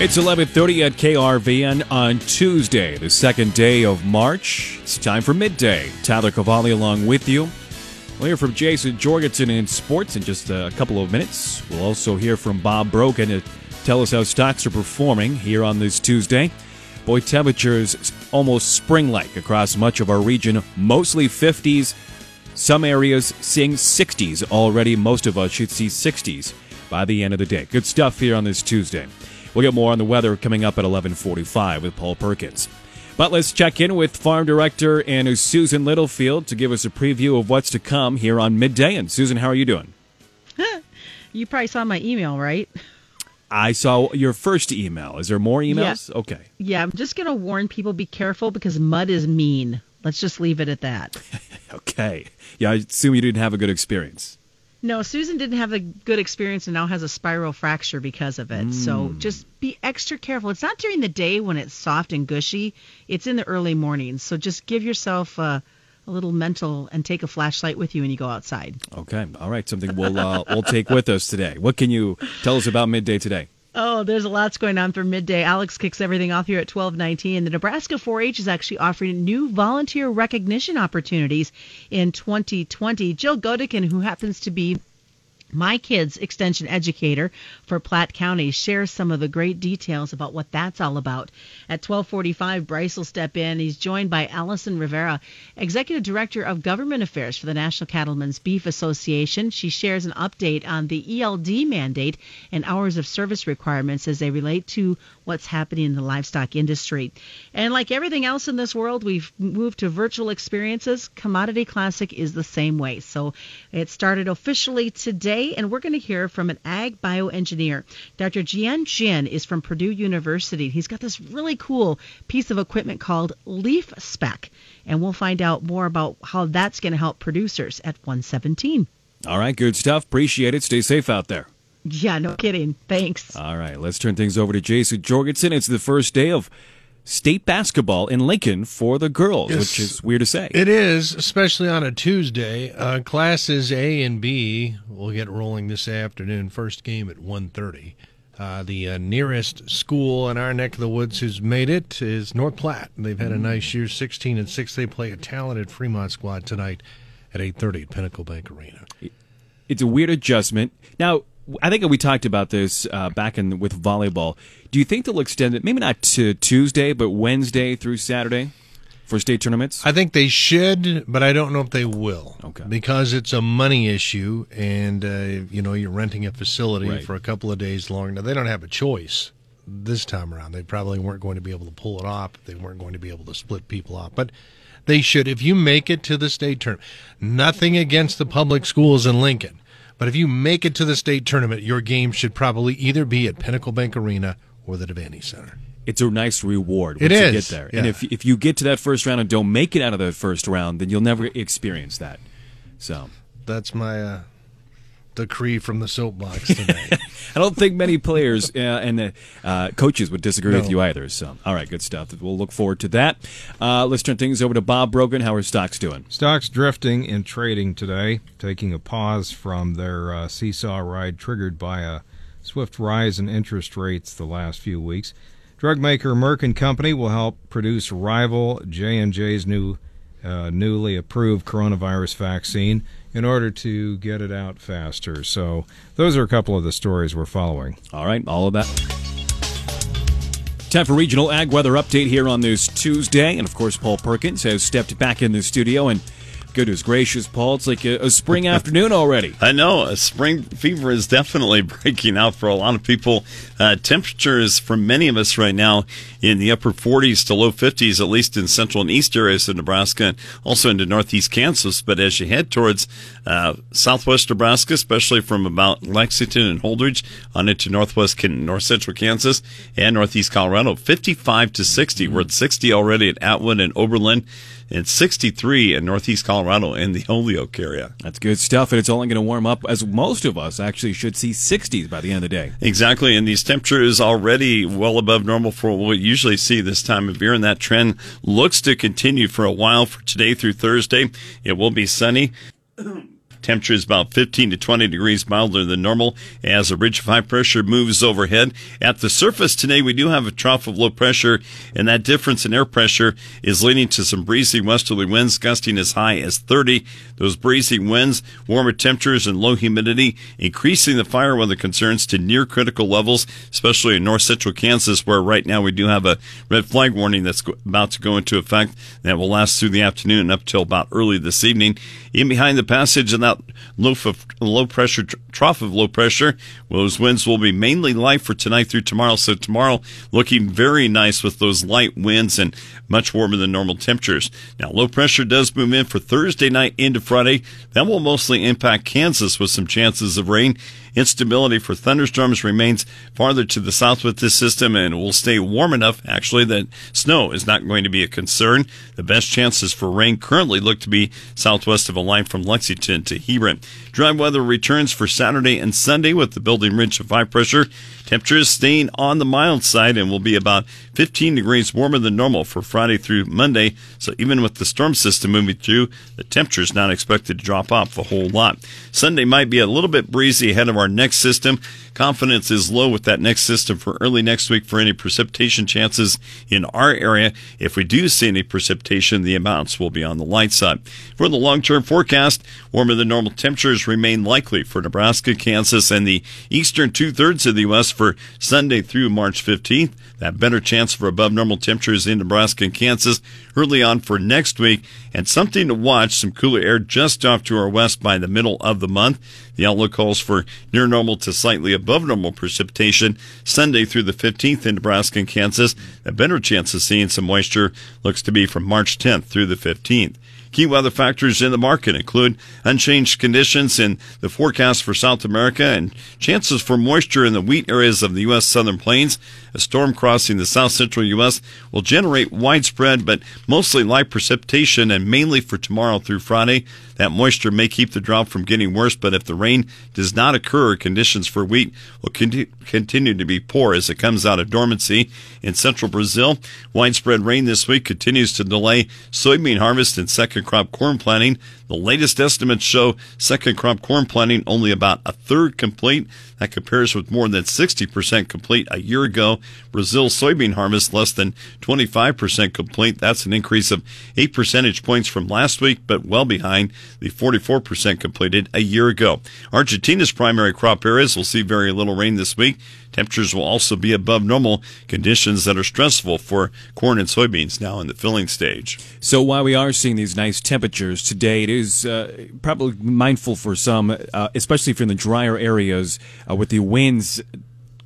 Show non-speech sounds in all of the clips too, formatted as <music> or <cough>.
It's 11:30 at KRVN on Tuesday, the second day of March. It's time for midday. Tyler Cavalli along with you. We'll hear from Jason Jorgensen in sports in just a couple of minutes. We'll also hear from Bob Brogan to tell us how stocks are performing here on this Tuesday. Boy, temperatures almost spring-like across much of our region, mostly 50s. Some areas seeing 60s already. Most of us should see 60s by the end of the day. Good stuff here on this Tuesday. We'll get more on the weather coming up at 11:45 with Paul Perkins. But let's check in with Farm Director and Susan Littlefield to give us a preview of what's to come here on midday. And Susan, how are you doing? <laughs> you probably saw my email, right? I saw your first email. Is there more emails? Yeah. Okay. Yeah, I'm just going to warn people be careful because mud is mean. Let's just leave it at that. <laughs> okay. Yeah, I assume you didn't have a good experience. No, Susan didn't have a good experience and now has a spiral fracture because of it. Mm. So just be extra careful. It's not during the day when it's soft and gushy. It's in the early mornings. So just give yourself a, a little mental and take a flashlight with you when you go outside. Okay. All right. Something we'll uh, we'll take with us today. What can you tell us about midday today? Oh, there's a lot's going on for midday. Alex kicks everything off here at 12:19. The Nebraska 4-H is actually offering new volunteer recognition opportunities in 2020. Jill Godekin, who happens to be my kid's extension educator for Platte County shares some of the great details about what that's all about. At 12:45, Bryce will step in. He's joined by Allison Rivera, executive director of government affairs for the National Cattlemen's Beef Association. She shares an update on the ELD mandate and hours of service requirements as they relate to what's happening in the livestock industry. And like everything else in this world, we've moved to virtual experiences. Commodity Classic is the same way. So it started officially today today, and we're going to hear from an ag bioengineer. Dr. Jian Jin is from Purdue University. He's got this really cool piece of equipment called LeafSpec, and we'll find out more about how that's going to help producers at 117. All right, good stuff. Appreciate it. Stay safe out there. Yeah, no kidding. Thanks. All right, let's turn things over to Jason Jorgensen. It's the first day of state basketball in Lincoln for the girls, yes, which is weird to say. It is, especially on a Tuesday. Uh, classes A and B will get rolling this afternoon. First game at 1.30. Uh, the uh, nearest school in our neck of the woods who's made it is North Platte. They've had a nice year, 16 and 6. They play a talented Fremont squad tonight at 8.30 at Pinnacle Bank Arena. It's a weird adjustment. Now, I think we talked about this uh, back in with volleyball. Do you think they'll extend it, maybe not to Tuesday, but Wednesday through Saturday for state tournaments? I think they should, but I don't know if they will. Okay. Because it's a money issue, and uh, you know you're renting a facility right. for a couple of days long. Now they don't have a choice this time around. They probably weren't going to be able to pull it off. They weren't going to be able to split people off, but. They should. If you make it to the state tournament, nothing against the public schools in Lincoln but if you make it to the state tournament, your game should probably either be at Pinnacle Bank Arena or the Devaney Center. It's a nice reward once it is. you get there. Yeah. And if if you get to that first round and don't make it out of that first round, then you'll never experience that. So that's my uh, decree from the soapbox <laughs> today. I don't think many players uh, and uh, uh, coaches would disagree no. with you either. So, all right, good stuff. We'll look forward to that. Uh, let's turn things over to Bob Brogan. How are stocks doing? Stocks drifting in trading today, taking a pause from their uh, seesaw ride triggered by a swift rise in interest rates the last few weeks. Drug maker Merck and Company will help produce rival J&J's new uh, newly approved coronavirus vaccine in order to get it out faster. So, those are a couple of the stories we're following. All right, all of that. Time for regional ag weather update here on this Tuesday. And of course, Paul Perkins has stepped back in the studio and Goodness gracious, Paul! It's like a, a spring <laughs> afternoon already. I know a spring fever is definitely <laughs> breaking out for a lot of people. Uh, temperatures for many of us right now in the upper 40s to low 50s, at least in central and east areas of Nebraska, and also into northeast Kansas. But as you head towards uh, southwest Nebraska, especially from about Lexington and Holdrege on into northwest, north central Kansas and northeast Colorado, 55 to 60. We're at 60 already at Atwood and Oberlin and 63 in northeast Colorado in the Holyoke area. That's good stuff, and it's only going to warm up as most of us actually should see 60s by the end of the day. Exactly, and these temperatures already well above normal for what we usually see this time of year, and that trend looks to continue for a while for today through Thursday. It will be sunny. <clears throat> Temperature is about 15 to 20 degrees milder than normal as a ridge of high pressure moves overhead. At the surface today, we do have a trough of low pressure, and that difference in air pressure is leading to some breezy westerly winds gusting as high as 30. Those breezy winds, warmer temperatures, and low humidity increasing the fire weather concerns to near critical levels, especially in north central Kansas, where right now we do have a red flag warning that's about to go into effect that will last through the afternoon and up till about early this evening. In behind the passage of that low, low pressure trough of low pressure, those winds will be mainly light for tonight through tomorrow. So tomorrow looking very nice with those light winds and much warmer than normal temperatures. Now low pressure does move in for Thursday night into Friday. That will mostly impact Kansas with some chances of rain. Instability for thunderstorms remains farther to the south with this system and will stay warm enough, actually, that snow is not going to be a concern. The best chances for rain currently look to be southwest of a line from Lexington to Hebron. Dry weather returns for Saturday and Sunday with the building ridge of high pressure. Temperatures staying on the mild side and will be about 15 degrees warmer than normal for Friday through Monday. So even with the storm system moving through, the temperature is not expected to drop off a whole lot. Sunday might be a little bit breezy ahead of our next system. Confidence is low with that next system for early next week for any precipitation chances in our area. If we do see any precipitation, the amounts will be on the light side. For the long term forecast, warmer than normal temperatures remain likely for Nebraska, Kansas, and the eastern two thirds of the U.S. for Sunday through March 15th. That better chance for above normal temperatures in Nebraska and Kansas early on for next week, and something to watch some cooler air just off to our west by the middle of the month. The outlook calls for near normal to slightly above normal precipitation Sunday through the 15th in Nebraska and Kansas. A better chance of seeing some moisture looks to be from March 10th through the 15th. Key weather factors in the market include unchanged conditions in the forecast for South America and chances for moisture in the wheat areas of the U.S. southern plains. A storm crossing the south central U.S. will generate widespread but mostly light precipitation and mainly for tomorrow through Friday. That moisture may keep the drought from getting worse, but if the rain does not occur, conditions for wheat will continue to be poor as it comes out of dormancy. In central Brazil, widespread rain this week continues to delay soybean harvest and second crop corn planting. The latest estimates show second crop corn planting only about a third complete. That compares with more than 60% complete a year ago. Brazil's soybean harvest less than 25% complete. That's an increase of 8 percentage points from last week, but well behind the 44% completed a year ago. Argentina's primary crop areas will see very little rain this week. Temperatures will also be above normal, conditions that are stressful for corn and soybeans now in the filling stage. So while we are seeing these nice temperatures today, it is uh, probably mindful for some, uh, especially from the drier areas uh, with the winds,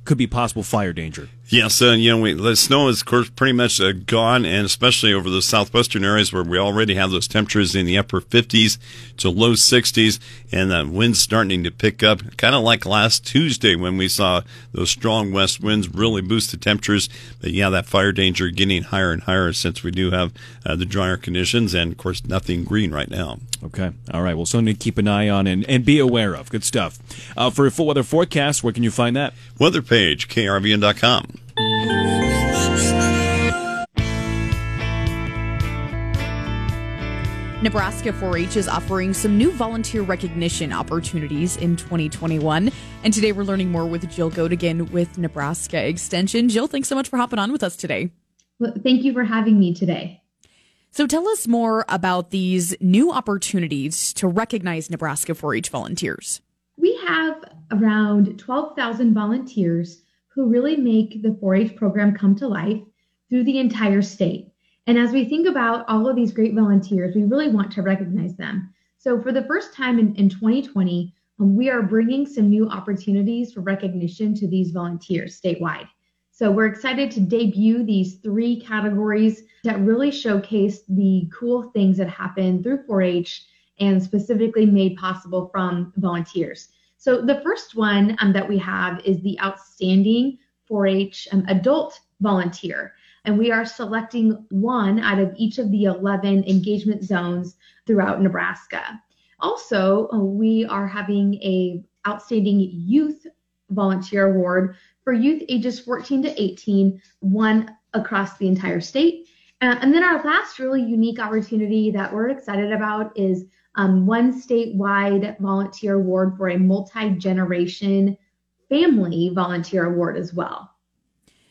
could be possible fire danger. Yes, and you know, we, the snow is of course pretty much uh, gone, and especially over the southwestern areas where we already have those temperatures in the upper 50s to low 60s, and the winds starting to pick up, kind of like last Tuesday when we saw those strong west winds really boost the temperatures. But yeah, that fire danger getting higher and higher since we do have uh, the drier conditions, and of course nothing green right now. Okay, all right. Well, something to keep an eye on and, and be aware of. Good stuff. Uh, for a full weather forecast, where can you find that? Weather page, krvn.com. Nebraska 4 H is offering some new volunteer recognition opportunities in 2021. And today we're learning more with Jill Godigan with Nebraska Extension. Jill, thanks so much for hopping on with us today. Well, thank you for having me today. So tell us more about these new opportunities to recognize Nebraska 4 H volunteers. We have around 12,000 volunteers who really make the 4 H program come to life through the entire state. And as we think about all of these great volunteers, we really want to recognize them. So, for the first time in, in 2020, um, we are bringing some new opportunities for recognition to these volunteers statewide. So, we're excited to debut these three categories that really showcase the cool things that happen through 4 H and specifically made possible from volunteers. So the first one um, that we have is the outstanding 4-H um, adult volunteer. And we are selecting one out of each of the 11 engagement zones throughout Nebraska. Also, uh, we are having a outstanding youth volunteer award for youth ages 14 to 18, one across the entire state. Uh, and then our last really unique opportunity that we're excited about is um, one statewide volunteer award for a multi generation family volunteer award as well.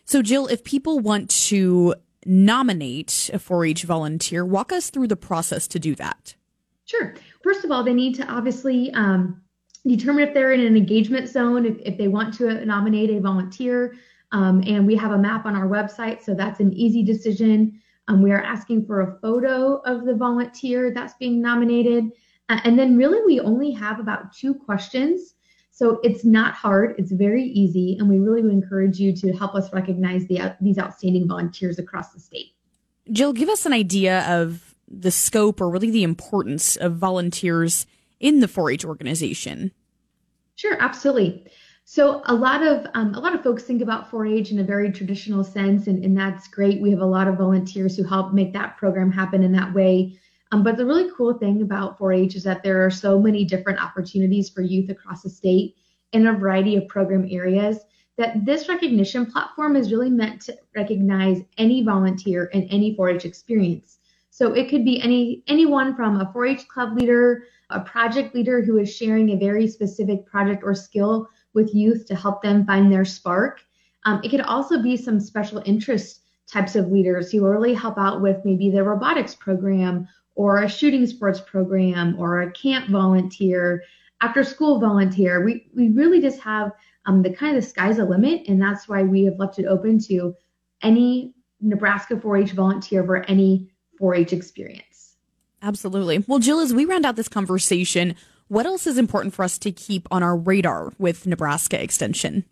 So, Jill, if people want to nominate a 4 H volunteer, walk us through the process to do that. Sure. First of all, they need to obviously um, determine if they're in an engagement zone, if, if they want to nominate a volunteer. Um, and we have a map on our website, so that's an easy decision. Um, we are asking for a photo of the volunteer that's being nominated. Uh, and then, really, we only have about two questions. So it's not hard, it's very easy. And we really would encourage you to help us recognize the, these outstanding volunteers across the state. Jill, give us an idea of the scope or really the importance of volunteers in the 4-H organization. Sure, absolutely. So a lot of um, a lot of folks think about 4-H in a very traditional sense, and, and that's great. We have a lot of volunteers who help make that program happen in that way. Um, but the really cool thing about 4-H is that there are so many different opportunities for youth across the state in a variety of program areas that this recognition platform is really meant to recognize any volunteer and any 4-H experience. So it could be any anyone from a 4-H club leader, a project leader who is sharing a very specific project or skill with youth to help them find their spark. Um, it could also be some special interest types of leaders who really help out with maybe the robotics program or a shooting sports program or a camp volunteer, after school volunteer. We, we really just have um, the kind of the sky's the limit, and that's why we have left it open to any Nebraska 4 H volunteer for any 4 H experience. Absolutely. Well, Jill, as we round out this conversation, what else is important for us to keep on our radar with Nebraska Extension?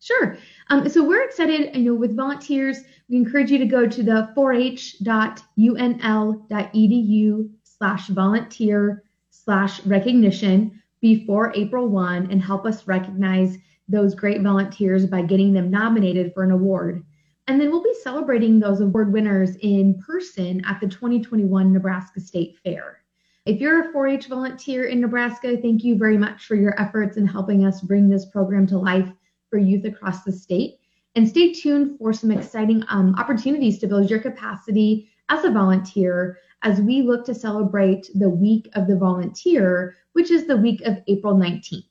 Sure. Um, so we're excited, you know, with volunteers, we encourage you to go to the 4h.unl.edu slash volunteer slash recognition before April 1 and help us recognize those great volunteers by getting them nominated for an award. And then we'll be celebrating those award winners in person at the 2021 Nebraska State Fair. If you're a 4 H volunteer in Nebraska, thank you very much for your efforts in helping us bring this program to life for youth across the state. And stay tuned for some exciting um, opportunities to build your capacity as a volunteer as we look to celebrate the week of the volunteer, which is the week of April 19th.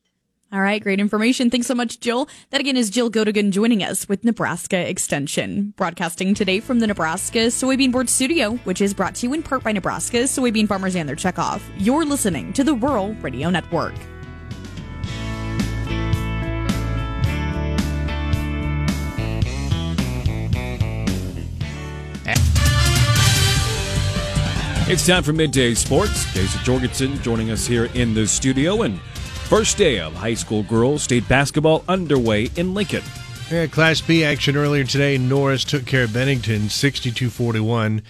All right, great information. Thanks so much, Jill. That again is Jill Godigan joining us with Nebraska Extension, broadcasting today from the Nebraska Soybean Board Studio, which is brought to you in part by Nebraska soybean farmers and their checkoff. You're listening to the Rural Radio Network. It's time for midday sports. Jason Jorgensen joining us here in the studio and First day of high school girls state basketball underway in Lincoln. Yeah, Class B action earlier today. Norris took care of Bennington 62 41.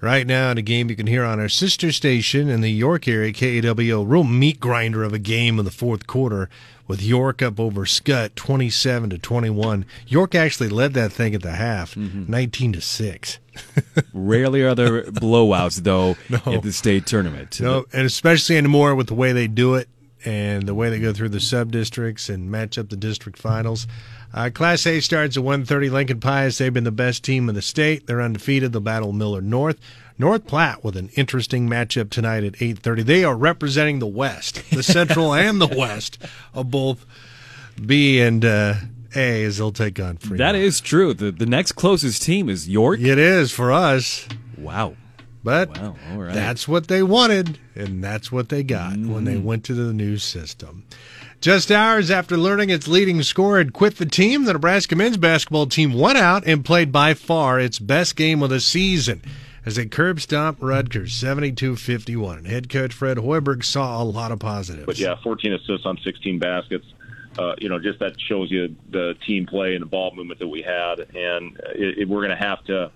Right now, in a game you can hear on our sister station in the York area, KAWO. Real meat grinder of a game in the fourth quarter with York up over Scott 27 to 21. York actually led that thing at the half, mm-hmm. 19 to 6. <laughs> Rarely are there <laughs> blowouts, though, no. at the state tournament. No, and especially anymore with the way they do it and the way they go through the sub districts and match up the district finals. Uh, Class A starts at 1:30. Lincoln Pius they've been the best team in the state. They're undefeated. They'll battle Millard North. North Platte with an interesting matchup tonight at 8:30. They are representing the West, the Central <laughs> and the West of both B and uh, A as they'll take on Fremont. That is true. The the next closest team is York. It is for us. Wow. But wow, that's what they wanted, and that's what they got mm. when they mm. went to the new system. Just hours after learning its leading scorer had quit the team, the Nebraska men's basketball team went out and played by far its best game of the season as they curb stomped Rutgers 72-51. And head coach Fred Hoiberg saw a lot of positives. But yeah, 14 assists on 16 baskets. Uh, you know, just that shows you the team play and the ball movement that we had. And it, it, we're going to have to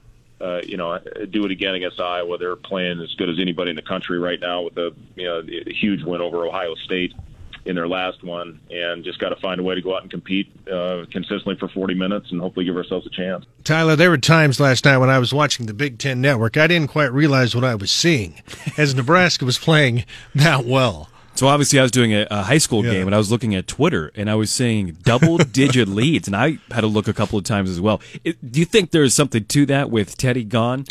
uh, you know, do it again against Iowa. They're playing as good as anybody in the country right now with a you know a huge win over Ohio State in their last one, and just got to find a way to go out and compete uh, consistently for 40 minutes and hopefully give ourselves a chance. Tyler, there were times last night when I was watching the Big Ten Network, I didn't quite realize what I was seeing as Nebraska was playing that well. So obviously, I was doing a, a high school yeah. game, and I was looking at Twitter, and I was seeing double-digit <laughs> leads, and I had to look a couple of times as well. It, do you think there is something to that with Teddy gone?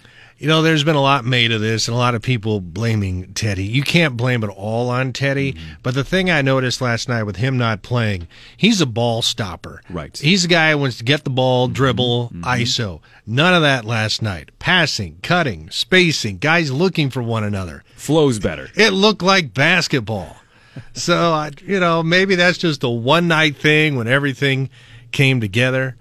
You know, there's been a lot made of this and a lot of people blaming Teddy. You can't blame it all on Teddy, mm-hmm. but the thing I noticed last night with him not playing, he's a ball stopper. Right. He's a guy who wants to get the ball, mm-hmm. dribble, mm-hmm. ISO. None of that last night. Passing, cutting, spacing, guys looking for one another. Flows better. It looked like basketball. <laughs> so, I, you know, maybe that's just a one night thing when everything came together.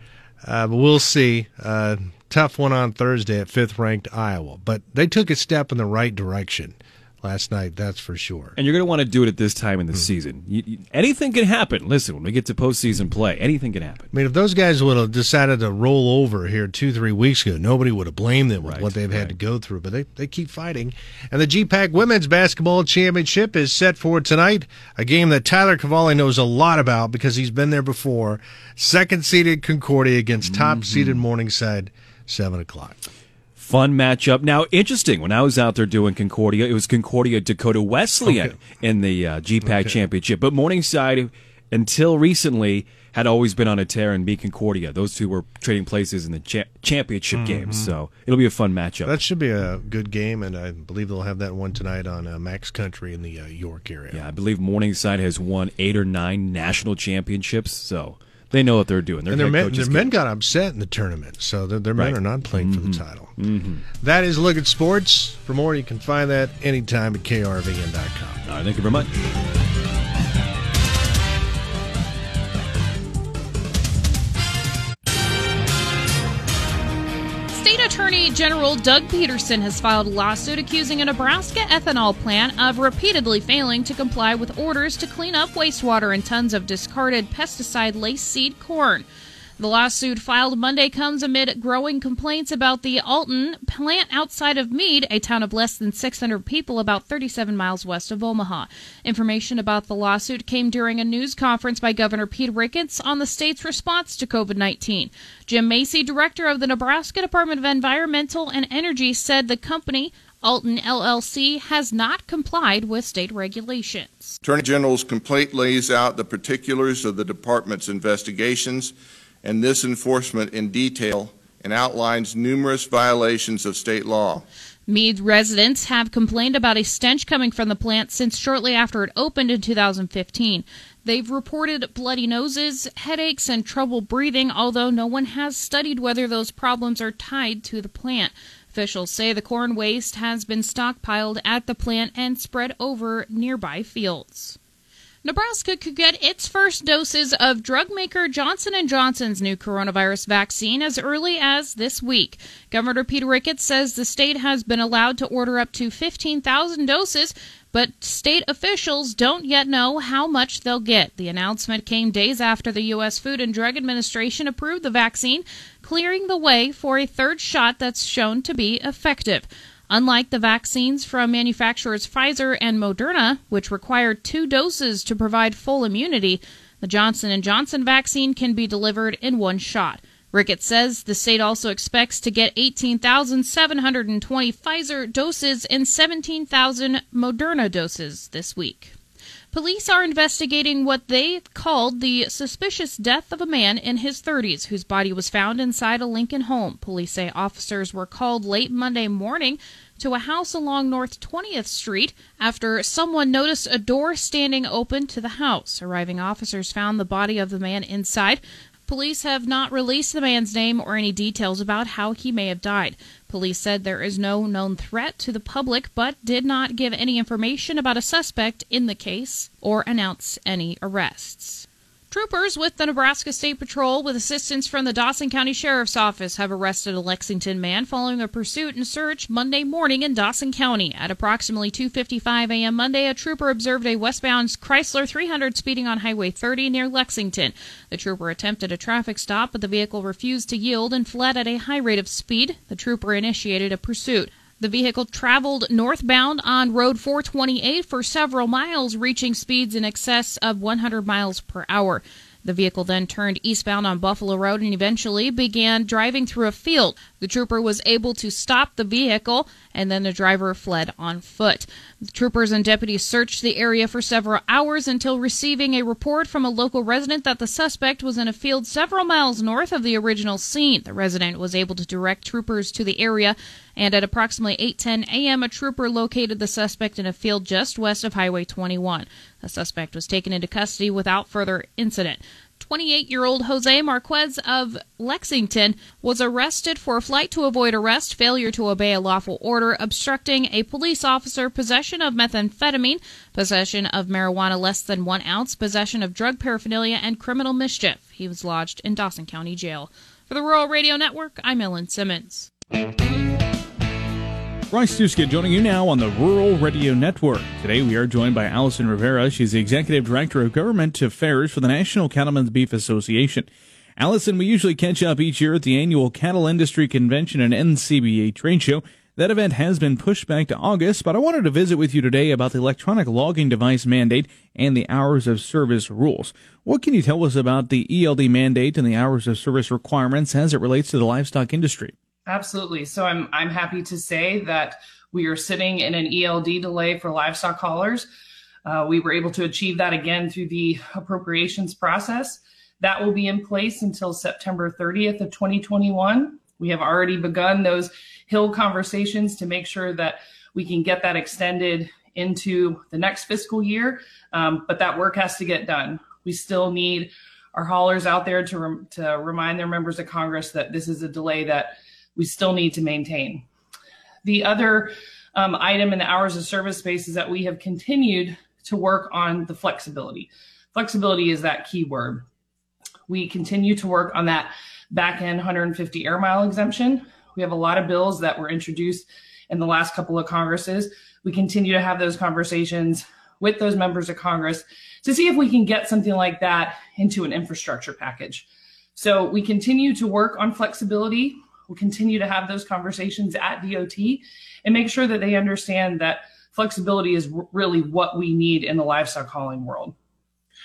Uh, but we'll see. Uh, tough one on Thursday at fifth ranked Iowa, but they took a step in the right direction last night, that's for sure. And you're going to want to do it at this time in the mm. season. You, you, anything can happen. Listen, when we get to postseason play, anything can happen. I mean, if those guys would have decided to roll over here two, three weeks ago, nobody would have blamed them with right, what they've right. had to go through. But they, they keep fighting. And the GPAC Women's Basketball Championship is set for tonight, a game that Tyler Cavalli knows a lot about because he's been there before. Second seeded Concordia against top seeded mm-hmm. Morningside. 7 o'clock. Fun matchup. Now, interesting. When I was out there doing Concordia, it was Concordia Dakota Wesleyan okay. in the uh, GPAC okay. championship. But Morningside, until recently, had always been on a tear and beat Concordia. Those two were trading places in the cha- championship mm-hmm. games, so it'll be a fun matchup. That should be a good game, and I believe they'll have that one tonight on uh, Max Country in the uh, York area. Yeah, I believe Morningside has won eight or nine national championships, so they know what they're doing. Their, and their, men, their men, got upset in the tournament, so their, their right. men are not playing mm-hmm. for the mm-hmm. title. Mm-hmm. That is Look at Sports. For more, you can find that anytime at krvn.com. All right, thank you very much. Attorney General Doug Peterson has filed a lawsuit accusing a Nebraska ethanol plant of repeatedly failing to comply with orders to clean up wastewater and tons of discarded pesticide laced seed corn. The lawsuit filed Monday comes amid growing complaints about the AltEn plant outside of Mead, a town of less than 600 people about 37 miles west of Omaha. Information about the lawsuit came during a news conference by Governor Pete Ricketts on the state's response to COVID 19. Jim Macy, director of the Nebraska Department of Environmental and Energy, said the company AltEn LLC has not complied with state regulations. Attorney General's complaint lays out the particulars of the department's investigations and this enforcement in detail and outlines numerous violations of state law. Mead residents have complained about a stench coming from the plant since shortly after it opened in 2015. They've reported bloody noses, headaches, and trouble breathing, although no one has studied whether those problems are tied to the plant. Officials say the corn waste has been stockpiled at the plant and spread over nearby fields. Nebraska could get its first doses of drug maker Johnson & Johnson's new coronavirus vaccine as early as this week. Governor Peter Ricketts says the state has been allowed to order up to 15,000 doses, but state officials don't yet know how much they'll get. The announcement came days after the U.S. Food and Drug Administration approved the vaccine, clearing the way for a third shot that's shown to be effective. Unlike the vaccines from manufacturers Pfizer and Moderna, which require two doses to provide full immunity, the Johnson & Johnson vaccine can be delivered in one shot. Ricketts says the state also expects to get 18,720 Pfizer doses and 17,000 Moderna doses this week. Police are investigating what they called the suspicious death of a man in his 30s whose body was found inside a Lincoln home. Police say officers were called late Monday morning to a house along North 20th Street after someone noticed a door standing open to the house. Arriving officers found the body of the man inside. Police have not released the man's name or any details about how he may have died. Police said there is no known threat to the public, but did not give any information about a suspect in the case or announce any arrests. Troopers with the Nebraska State Patrol, with assistance from the Dawson County Sheriff's Office, have arrested a Lexington man following a pursuit and search Monday morning in Dawson County. At approximately 2:55 a.m. Monday, a trooper observed a westbound Chrysler 300 speeding on Highway 30 near Lexington. The trooper attempted a traffic stop, but the vehicle refused to yield and fled at a high rate of speed. The trooper initiated a pursuit. The vehicle traveled northbound on Road 428 for several miles, reaching speeds in excess of 100 miles per hour. The vehicle then turned eastbound on Buffalo Road and eventually began driving through a field. The trooper was able to stop the vehicle, and then the driver fled on foot. The troopers and deputies searched the area for several hours until receiving a report from a local resident that the suspect was in a field several miles north of the original scene. The resident was able to direct troopers to the area, and at approximately 8:10 a.m., a trooper located the suspect in a field just west of Highway 21. The suspect was taken into custody without further incident. 28 year old Jose Marquez of Lexington was arrested for a flight to avoid arrest, failure to obey a lawful order, obstructing a police officer, possession of methamphetamine, possession of marijuana less than one ounce, possession of drug paraphernalia, and criminal mischief. He was lodged in Dawson County Jail. For the Rural Radio Network, I'm Ellen Simmons. Bryce Tuskett joining you now on the Rural Radio Network. Today we are joined by Allison Rivera. She's the Executive Director of Government Affairs for the National Cattlemen's Beef Association. Allison, we usually catch up each year at the annual Cattle Industry Convention and NCBA trade show. That event has been pushed back to August, but I wanted to visit with you today about the electronic logging device mandate and the hours of service rules. What can you tell us about the ELD mandate and the hours of service requirements as it relates to the livestock industry? Absolutely. So I'm I'm happy to say that we are sitting in an ELD delay for livestock haulers. Uh, we were able to achieve that again through the appropriations process. That will be in place until September 30th of 2021. We have already begun those Hill conversations to make sure that we can get that extended into the next fiscal year. Um, but that work has to get done. We still need our haulers out there to, rem- to remind their members of Congress that this is a delay that we still need to maintain. The other um, item in the hours of service space is that we have continued to work on the flexibility. Flexibility is that key word. We continue to work on that back end 150 air mile exemption. We have a lot of bills that were introduced in the last couple of Congresses. We continue to have those conversations with those members of Congress to see if we can get something like that into an infrastructure package. So we continue to work on flexibility. We'll continue to have those conversations at DOT and make sure that they understand that flexibility is really what we need in the livestock hauling world.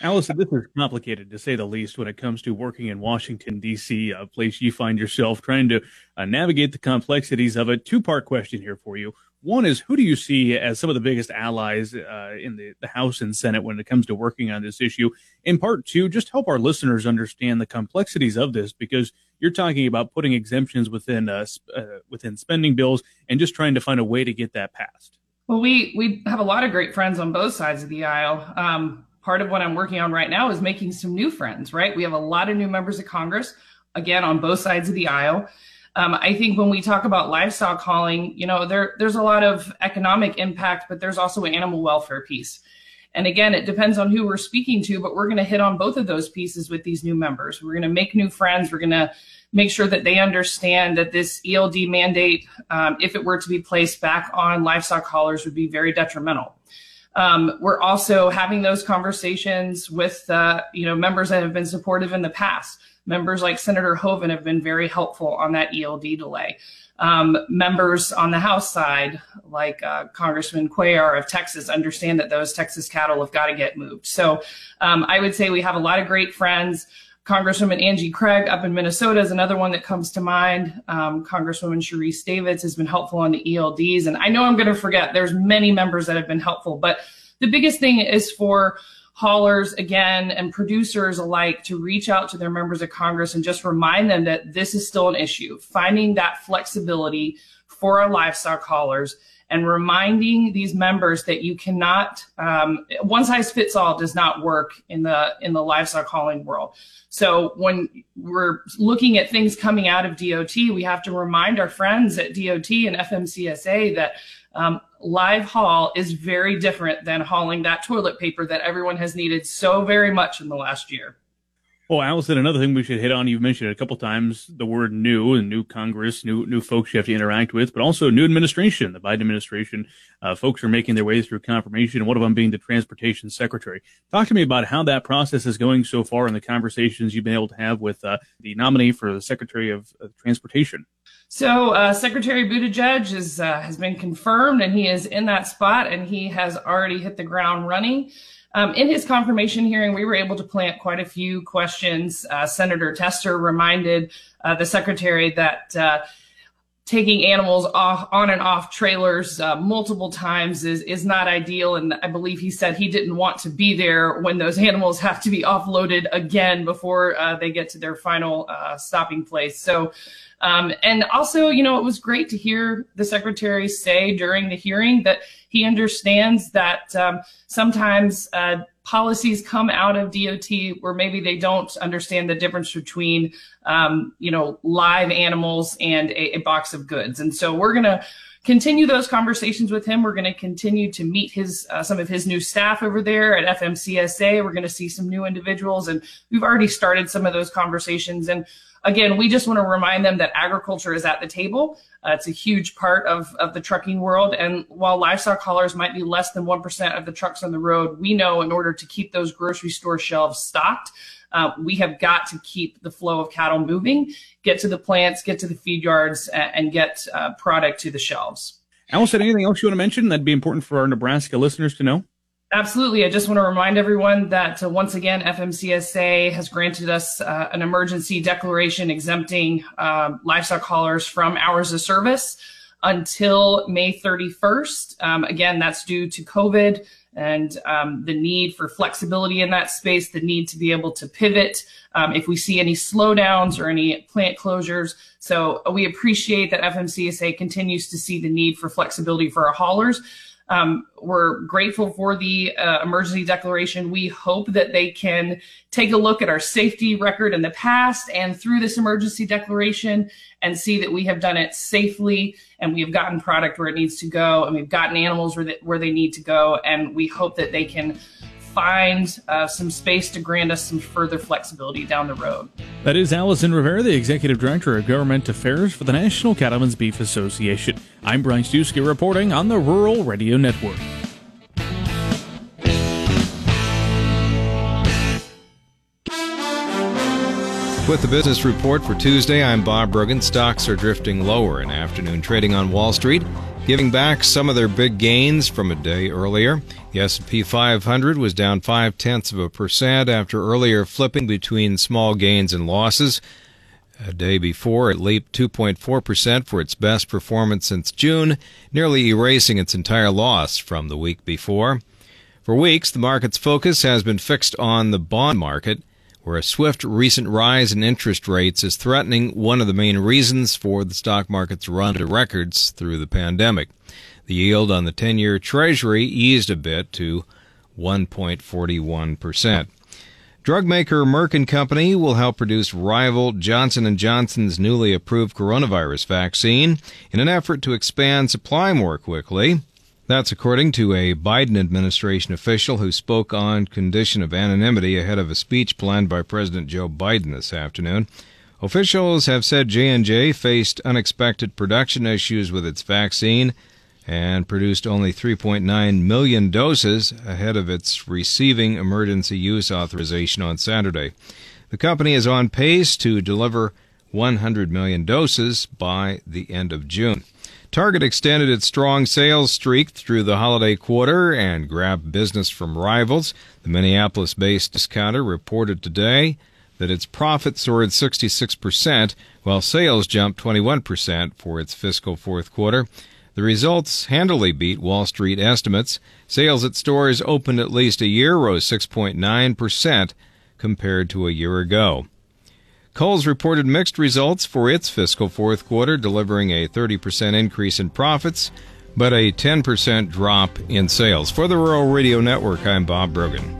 Allison, this is complicated to say the least when it comes to working in Washington, D.C., a place you find yourself trying to uh, navigate the complexities of it. Two part question here for you. One is who do you see as some of the biggest allies uh, in the, the House and Senate when it comes to working on this issue? In part two, just help our listeners understand the complexities of this because you're talking about putting exemptions within uh, uh, within spending bills and just trying to find a way to get that passed. Well, we we have a lot of great friends on both sides of the aisle. Um, part of what I'm working on right now is making some new friends. Right, we have a lot of new members of Congress, again on both sides of the aisle. Um, I think when we talk about livestock hauling, you know, there there's a lot of economic impact, but there's also an animal welfare piece. And again, it depends on who we're speaking to, but we're going to hit on both of those pieces with these new members. We're going to make new friends. We're going to make sure that they understand that this ELD mandate, um, if it were to be placed back on livestock haulers, would be very detrimental. Um, we're also having those conversations with, uh, you know, members that have been supportive in the past. Members like Senator Hoeven have been very helpful on that ELD delay. Um, members on the House side, like uh, Congressman Cuellar of Texas, understand that those Texas cattle have got to get moved. So um, I would say we have a lot of great friends. Congresswoman Angie Craig up in Minnesota is another one that comes to mind. Um, Congresswoman Sharice Davids has been helpful on the ELDs. And I know I'm going to forget, there's many members that have been helpful, but the biggest thing is for haulers again and producers alike to reach out to their members of Congress and just remind them that this is still an issue. Finding that flexibility for our livestock haulers and reminding these members that you cannot um, one size fits all does not work in the in the livestock hauling world. So when we're looking at things coming out of DOT, we have to remind our friends at DOT and FMCSA that um, live haul is very different than hauling that toilet paper that everyone has needed so very much in the last year. Well, Allison, another thing we should hit on, you've mentioned it a couple times, the word new and new Congress, new new folks you have to interact with, but also new administration. The Biden administration, uh, folks are making their way through confirmation, one of them being the transportation secretary. Talk to me about how that process is going so far and the conversations you've been able to have with uh, the nominee for the secretary of, of transportation. So uh, Secretary Buttigieg is, uh, has been confirmed, and he is in that spot, and he has already hit the ground running. Um, in his confirmation hearing, we were able to plant quite a few questions. Uh, Senator Tester reminded uh, the secretary that uh, taking animals off on and off trailers uh, multiple times is is not ideal. And i believe he said he didn't want to be there when those animals have to be offloaded again before uh, they get to their final uh, stopping place. So um, and also you know it was great to hear the secretary say during the hearing that he understands that um, sometimes uh, policies come out of DOT where maybe they don't understand the difference between, um, you know, live animals and a, a box of goods. And so we're going to continue those conversations with him. We're going to continue to meet his uh, some of his new staff over there at FMCSA. We're going to see some new individuals, and we've already started some of those conversations. And again, we just want to remind them that agriculture is at the table. Uh, it's a huge part of, of the trucking world. And while livestock haulers might be less than 1% of the trucks on the road, we know in order to keep those grocery store shelves stocked, uh, we have got to keep the flow of cattle moving, get to the plants, get to the feed yards, and, and get uh, product to the shelves. Allison, anything else you want to mention that'd be important for our Nebraska listeners to know? Absolutely. I just want to remind everyone that uh, once again, FMCSA has granted us uh, an emergency declaration exempting uh, livestock haulers from hours of service until May 31st. Um, again, that's due to COVID and um, the need for flexibility in that space, the need to be able to pivot um, if we see any slowdowns or any plant closures. So we appreciate that FMCSA continues to see the need for flexibility for our haulers. Um, we're grateful for the uh, emergency declaration. We hope that they can take a look at our safety record in the past and through this emergency declaration and see that we have done it safely and we have gotten product where it needs to go and we've gotten animals where where they need to go. And we hope that they can find uh, some space to grant us some further flexibility down the road. That is Allison Rivera, the Executive Director of Government Affairs for the National Cattlemen's Beef Association. I'm Brian Stewski reporting on the Rural Radio Network. With the business report for Tuesday, I'm Bob Brogan. Stocks are drifting lower in afternoon trading on Wall Street giving back some of their big gains from a day earlier. The S&P 500 was down five tenths of a percent after earlier flipping between small gains and losses. A day before, it leaped 2.4% for its best performance since June, nearly erasing its entire loss from the week before. For weeks, the market's focus has been fixed on the bond market where a swift recent rise in interest rates is threatening one of the main reasons for the stock market's run to records through the pandemic. The yield on the 10-year Treasury eased a bit to 1.41%. Drug maker Merck & Company will help produce rival Johnson & Johnson's newly approved coronavirus vaccine in an effort to expand supply more quickly. That's according to a Biden administration official who spoke on condition of anonymity ahead of a speech planned by President Joe Biden this afternoon. Officials have said J&J faced unexpected production issues with its vaccine and produced only 3.9 million doses ahead of its receiving emergency use authorization on Saturday. The company is on pace to deliver 100 million doses by the end of June. Target extended its strong sales streak through the holiday quarter and grabbed business from rivals. The Minneapolis based discounter reported today that its profit soared 66%, while sales jumped 21% for its fiscal fourth quarter. The results handily beat Wall Street estimates. Sales at stores opened at least a year rose 6.9% compared to a year ago. Kohl's reported mixed results for its fiscal fourth quarter, delivering a 30% increase in profits, but a 10% drop in sales. For the Rural Radio Network, I'm Bob Brogan.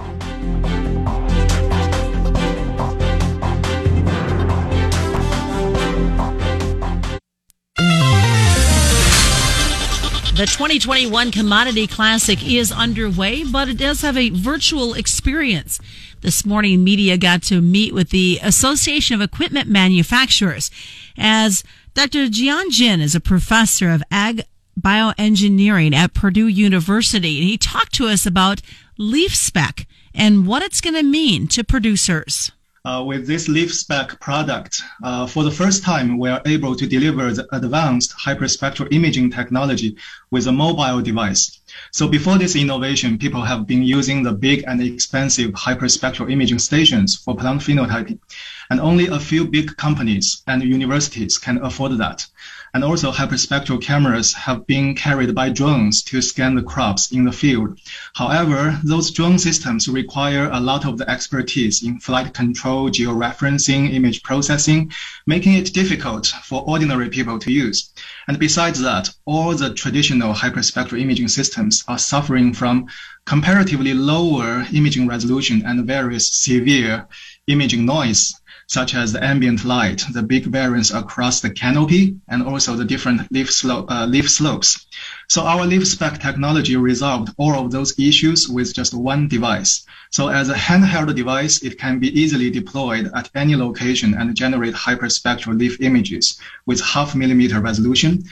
The 2021 Commodity Classic is underway, but it does have a virtual experience. This morning, media got to meet with the Association of Equipment Manufacturers as Dr. Jian Jin is a professor of ag bioengineering at Purdue University, and he talked to us about LeafSpec and what it's going to mean to producers uh, with this LeafSpec product, uh, for the first time, we are able to deliver the advanced hyperspectral imaging technology with a mobile device. So before this innovation, people have been using the big and expensive hyperspectral imaging stations for plant phenotyping, and only a few big companies and universities can afford that. And also hyperspectral cameras have been carried by drones to scan the crops in the field. However, those drone systems require a lot of the expertise in flight control, georeferencing, image processing, making it difficult for ordinary people to use. And besides that, all the traditional hyperspectral imaging systems are suffering from comparatively lower imaging resolution and various severe imaging noise such as the ambient light, the big variance across the canopy, and also the different leaf, slope, uh, leaf slopes. So our LeafSpec technology resolved all of those issues with just one device. So as a handheld device, it can be easily deployed at any location and generate hyperspectral leaf images with half millimeter resolution.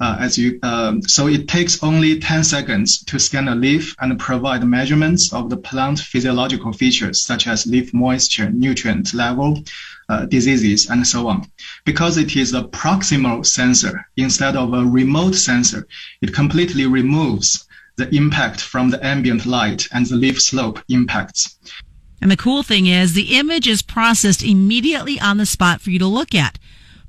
Uh, as you, um, so it takes only 10 seconds to scan a leaf and provide measurements of the plant physiological features such as leaf moisture, nutrient level, uh, diseases, and so on. Because it is a proximal sensor instead of a remote sensor, it completely removes the impact from the ambient light and the leaf slope impacts. And the cool thing is the image is processed immediately on the spot for you to look at.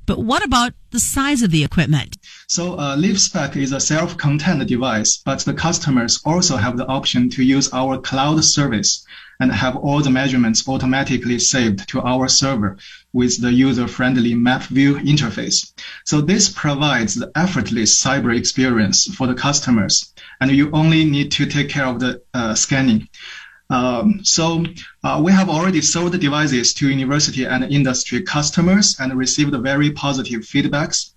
But what about the size of the equipment? So uh, LeafSpec is a self-contained device, but the customers also have the option to use our cloud service and have all the measurements automatically saved to our server with the user-friendly map view interface. So this provides the effortless cyber experience for the customers, and you only need to take care of the uh, scanning. Um, so uh, we have already sold devices to university and industry customers and received very positive feedbacks.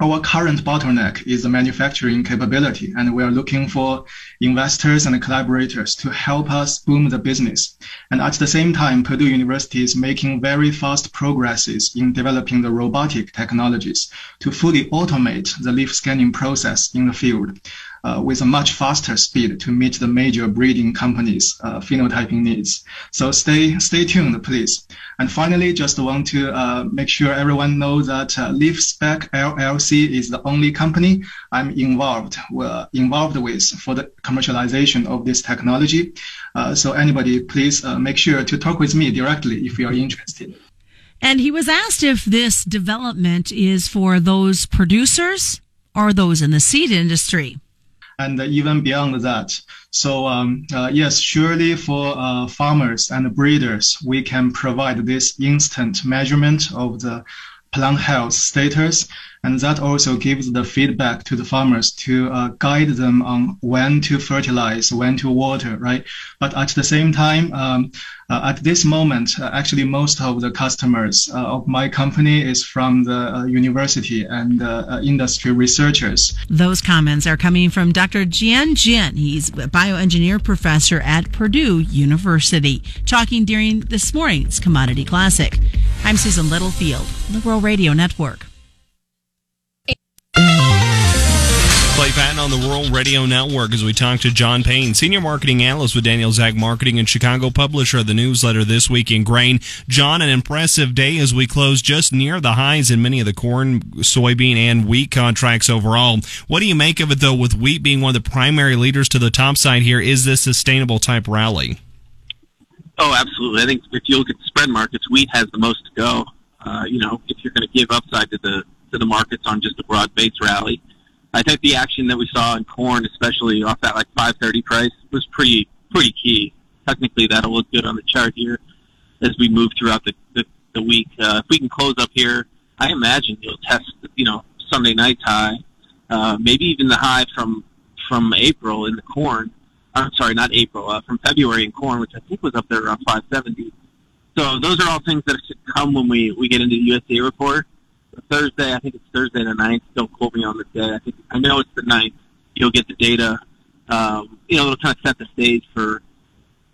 Our current bottleneck is the manufacturing capability, and we are looking for investors and collaborators to help us boom the business. And at the same time, Purdue University is making very fast progresses in developing the robotic technologies to fully automate the leaf scanning process in the field uh, with a much faster speed to meet the major breeding companies' uh, phenotyping needs. So stay stay tuned, please. And finally, just want to uh, make sure everyone knows that uh, LeafSpec LLC is the only company I'm involved uh, involved with for the commercialization of this technology. Uh, so anybody, please uh, make sure to talk with me directly if you are interested. And he was asked if this development is for those producers or those in the seed industry and even beyond that. So um, uh, yes, surely for uh, farmers and breeders, we can provide this instant measurement of the plant health status and that also gives the feedback to the farmers to uh, guide them on when to fertilize, when to water, right? But at the same time, um, uh, at this moment, uh, actually most of the customers uh, of my company is from the uh, university and uh, industry researchers. Those comments are coming from Dr. Jian Jin. He's a bioengineer professor at Purdue University, talking during this morning's Commodity Classic. I'm Susan Littlefield, Rural Radio Network. Clay Patton on the Rural Radio Network as we talk to John Payne, Senior Marketing Analyst with Daniels Ag Marketing and Chicago publisher of the newsletter This Week in Grain. John, an impressive day as we close just near the highs in many of the corn, soybean, and wheat contracts overall. What do you make of it, though, with wheat being one of the primary leaders to the top side here? Is this sustainable type rally? Oh, absolutely. I think if you look at the spread markets, wheat has the most to go. Uh, you know, if you're going to give upside to the to the markets on just a broad base rally. I think the action that we saw in corn, especially off that like 530 price, was pretty pretty key. Technically, that'll look good on the chart here as we move throughout the the, the week. Uh, if we can close up here, I imagine you'll test you know Sunday night's high, uh, maybe even the high from from April in the corn. I'm sorry, not April, uh, from February in corn, which I think was up there around 570. So those are all things that should come when we we get into the USDA report. Thursday. I think it's Thursday the 9th. Don't quote me on the day. I think I know it's the 9th. You'll get the data. Um, you know, it'll kind of set the stage for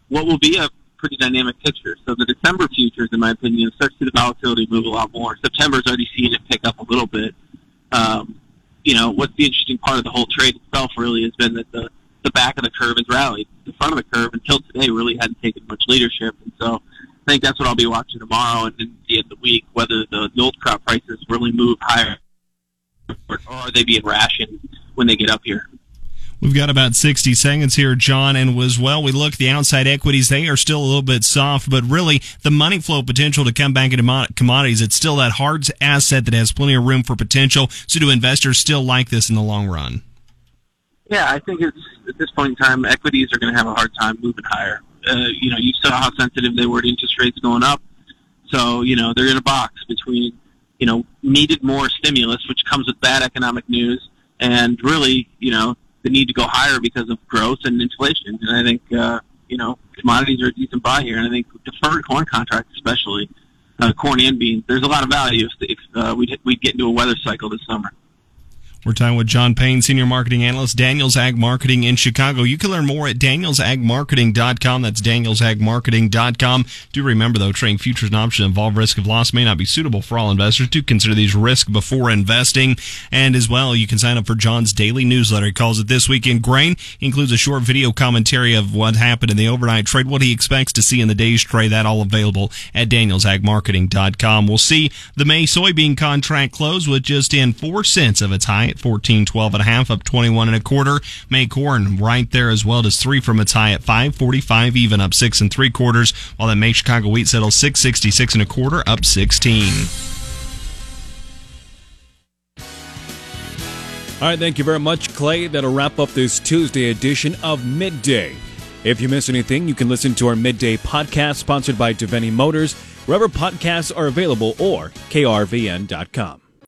what will be a pretty dynamic picture. So the December futures, in my opinion, start to the volatility move a lot more. September's already seeing it pick up a little bit. Um, you know, what's the interesting part of the whole trade itself really has been that the the back of the curve has rallied. The front of the curve until today really hadn't taken much leadership, and so I think that's what I'll be watching tomorrow and then the end of the week, whether the old crop prices really move higher or are they being rationed when they get up here. We've got about 60 seconds here, John, and as well, we look the outside equities. They are still a little bit soft, but really the money flow potential to come back into commodities, it's still that hard asset that has plenty of room for potential. So do investors still like this in the long run? Yeah, I think it's at this point in time, equities are going to have a hard time moving higher. Uh, you know, you saw how sensitive they were to interest rates going up. So, you know, they're in a box between, you know, needed more stimulus, which comes with bad economic news, and really, you know, the need to go higher because of growth and inflation. And I think, uh, you know, commodities are a decent buy here. And I think deferred corn contracts, especially uh, corn and beans, there's a lot of value if, if uh, we'd, we'd get into a weather cycle this summer. We're talking with John Payne, Senior Marketing Analyst, Daniels Ag Marketing in Chicago. You can learn more at danielsagmarketing.com. That's danielsagmarketing.com. Do remember, though, trading futures and options involve risk of loss may not be suitable for all investors. Do consider these risks before investing. And as well, you can sign up for John's daily newsletter. He calls it This Week in Grain. He includes a short video commentary of what happened in the overnight trade, what he expects to see in the day's trade. That all available at danielsagmarketing.com. We'll see the May soybean contract close with just in four cents of its high at 14.12 and a half, up 21 and a quarter. May corn right there as well, as three from its high at 5.45, even up six and three quarters, while that May Chicago wheat settles 6.66 and a quarter, up 16. All right, thank you very much, Clay. That'll wrap up this Tuesday edition of Midday. If you miss anything, you can listen to our Midday podcast sponsored by Davini Motors, wherever podcasts are available, or krvn.com.